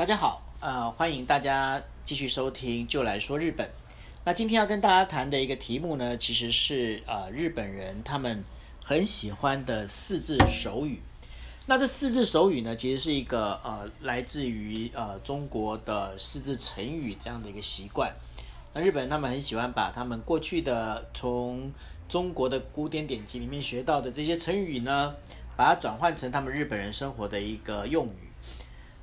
大家好，呃，欢迎大家继续收听，就来说日本。那今天要跟大家谈的一个题目呢，其实是呃日本人他们很喜欢的四字手语。那这四字手语呢，其实是一个呃来自于呃中国的四字成语这样的一个习惯。那日本人他们很喜欢把他们过去的从中国的古典典籍里面学到的这些成语呢，把它转换成他们日本人生活的一个用语。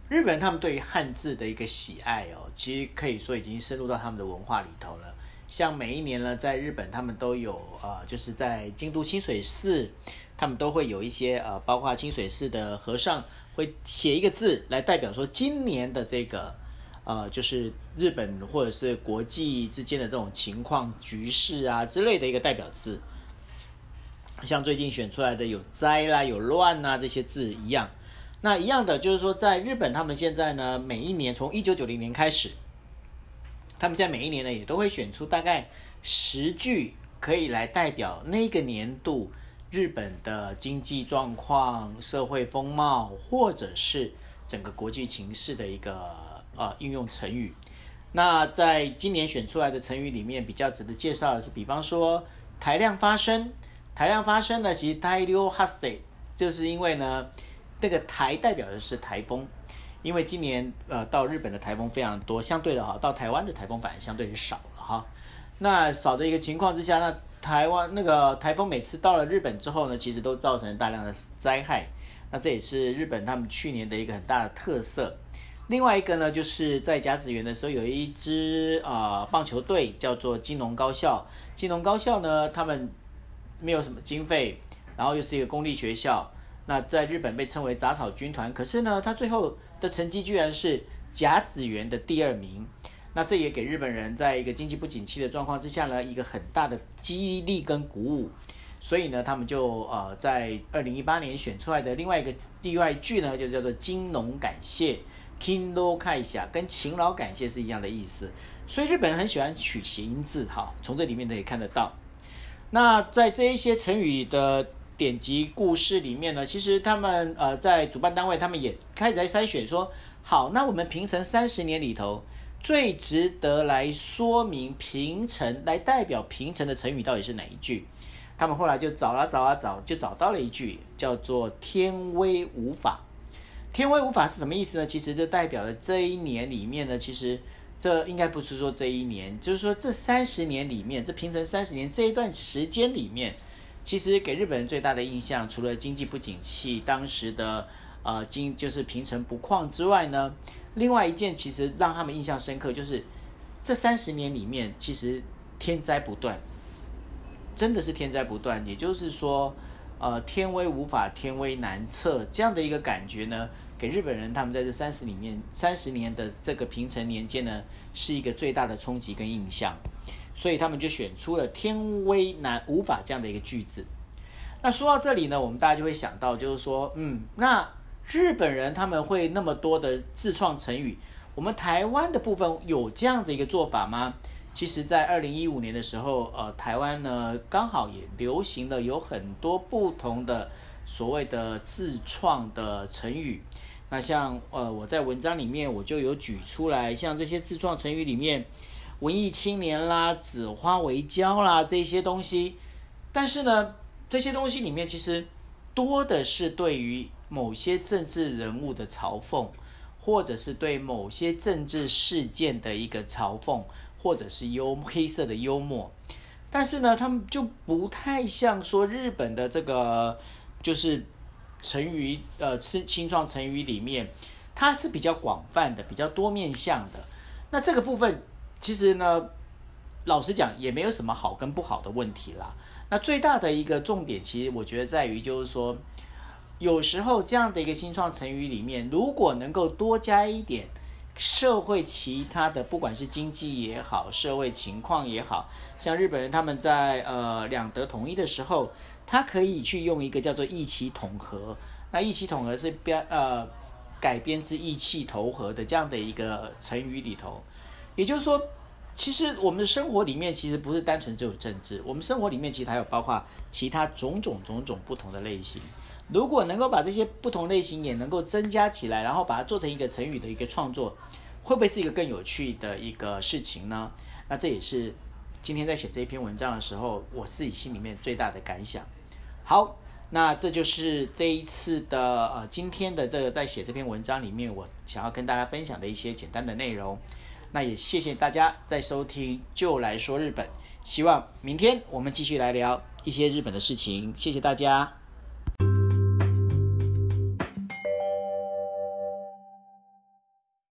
日本人他们对于汉字的一个喜爱哦，其实可以说已经深入到他们的文化里头了。像每一年呢，在日本他们都有呃，就是在京都清水寺，他们都会有一些呃，包括清水寺的和尚会写一个字来代表说今年的这个呃，就是日本或者是国际之间的这种情况局势啊之类的一个代表字。像最近选出来的有灾啦、有乱呐这些字一样。那一样的就是说，在日本，他们现在呢，每一年从一九九零年开始，他们在每一年呢，也都会选出大概十句可以来代表那个年度日本的经济状况、社会风貌，或者是整个国际情势的一个呃应用成语。那在今年选出来的成语里面，比较值得介绍的是，比方说“台量发生”，“台量发生”呢，其实“台流哈塞”，就是因为呢。这个台代表的是台风，因为今年呃到日本的台风非常多，相对的哈到台湾的台风反而相对是少了哈。那少的一个情况之下，那台湾那个台风每次到了日本之后呢，其实都造成大量的灾害。那这也是日本他们去年的一个很大的特色。另外一个呢，就是在甲子园的时候，有一支啊棒球队叫做金龙高校。金龙高校呢，他们没有什么经费，然后又是一个公立学校。那在日本被称为杂草军团，可是呢，他最后的成绩居然是甲子园的第二名。那这也给日本人在一个经济不景气的状况之下呢，一个很大的激励跟鼓舞。所以呢，他们就呃在二零一八年选出来的另外一个例外句呢，就叫做“金龙感谢 ”，Kindo 看一下，跟勤劳感谢是一样的意思。所以日本人很喜欢取谐音字，哈，从这里面可以看得到。那在这一些成语的。典籍故事里面呢，其实他们呃在主办单位，他们也开始在筛选，说好，那我们平成三十年里头最值得来说明平成来代表平成的成语到底是哪一句？他们后来就找啊找啊找，就找到了一句叫做“天威无法”。天威无法是什么意思呢？其实就代表了这一年里面呢，其实这应该不是说这一年，就是说这三十年里面，这平成三十年这一段时间里面。其实给日本人最大的印象，除了经济不景气，当时的呃经就是平成不况之外呢，另外一件其实让他们印象深刻，就是这三十年里面，其实天灾不断，真的是天灾不断。也就是说，呃，天威无法，天威难测这样的一个感觉呢，给日本人他们在这三十里面三十年的这个平成年间呢，是一个最大的冲击跟印象。所以他们就选出了“天威难无法”这样的一个句子。那说到这里呢，我们大家就会想到，就是说，嗯，那日本人他们会那么多的自创成语，我们台湾的部分有这样的一个做法吗？其实，在二零一五年的时候，呃，台湾呢刚好也流行了有很多不同的所谓的自创的成语。那像呃，我在文章里面我就有举出来，像这些自创成语里面。文艺青年啦，紫花为娇啦，这些东西，但是呢，这些东西里面其实多的是对于某些政治人物的嘲讽，或者是对某些政治事件的一个嘲讽，或者是幽黑色的幽默。但是呢，他们就不太像说日本的这个就是成语，呃，新新创成语里面，它是比较广泛的，比较多面向的。那这个部分。其实呢，老实讲也没有什么好跟不好的问题啦。那最大的一个重点，其实我觉得在于就是说，有时候这样的一个新创成语里面，如果能够多加一点社会其他的，不管是经济也好，社会情况也好，像日本人他们在呃两德统一的时候，他可以去用一个叫做意气统合。那意气统合是编呃改编自意气投合的这样的一个成语里头。也就是说，其实我们的生活里面其实不是单纯只有政治，我们生活里面其实还有包括其他种种种种不同的类型。如果能够把这些不同类型也能够增加起来，然后把它做成一个成语的一个创作，会不会是一个更有趣的一个事情呢？那这也是今天在写这一篇文章的时候，我自己心里面最大的感想。好，那这就是这一次的呃今天的这个在写这篇文章里面，我想要跟大家分享的一些简单的内容。那也谢谢大家在收听，就来说日本。希望明天我们继续来聊一些日本的事情。谢谢大家。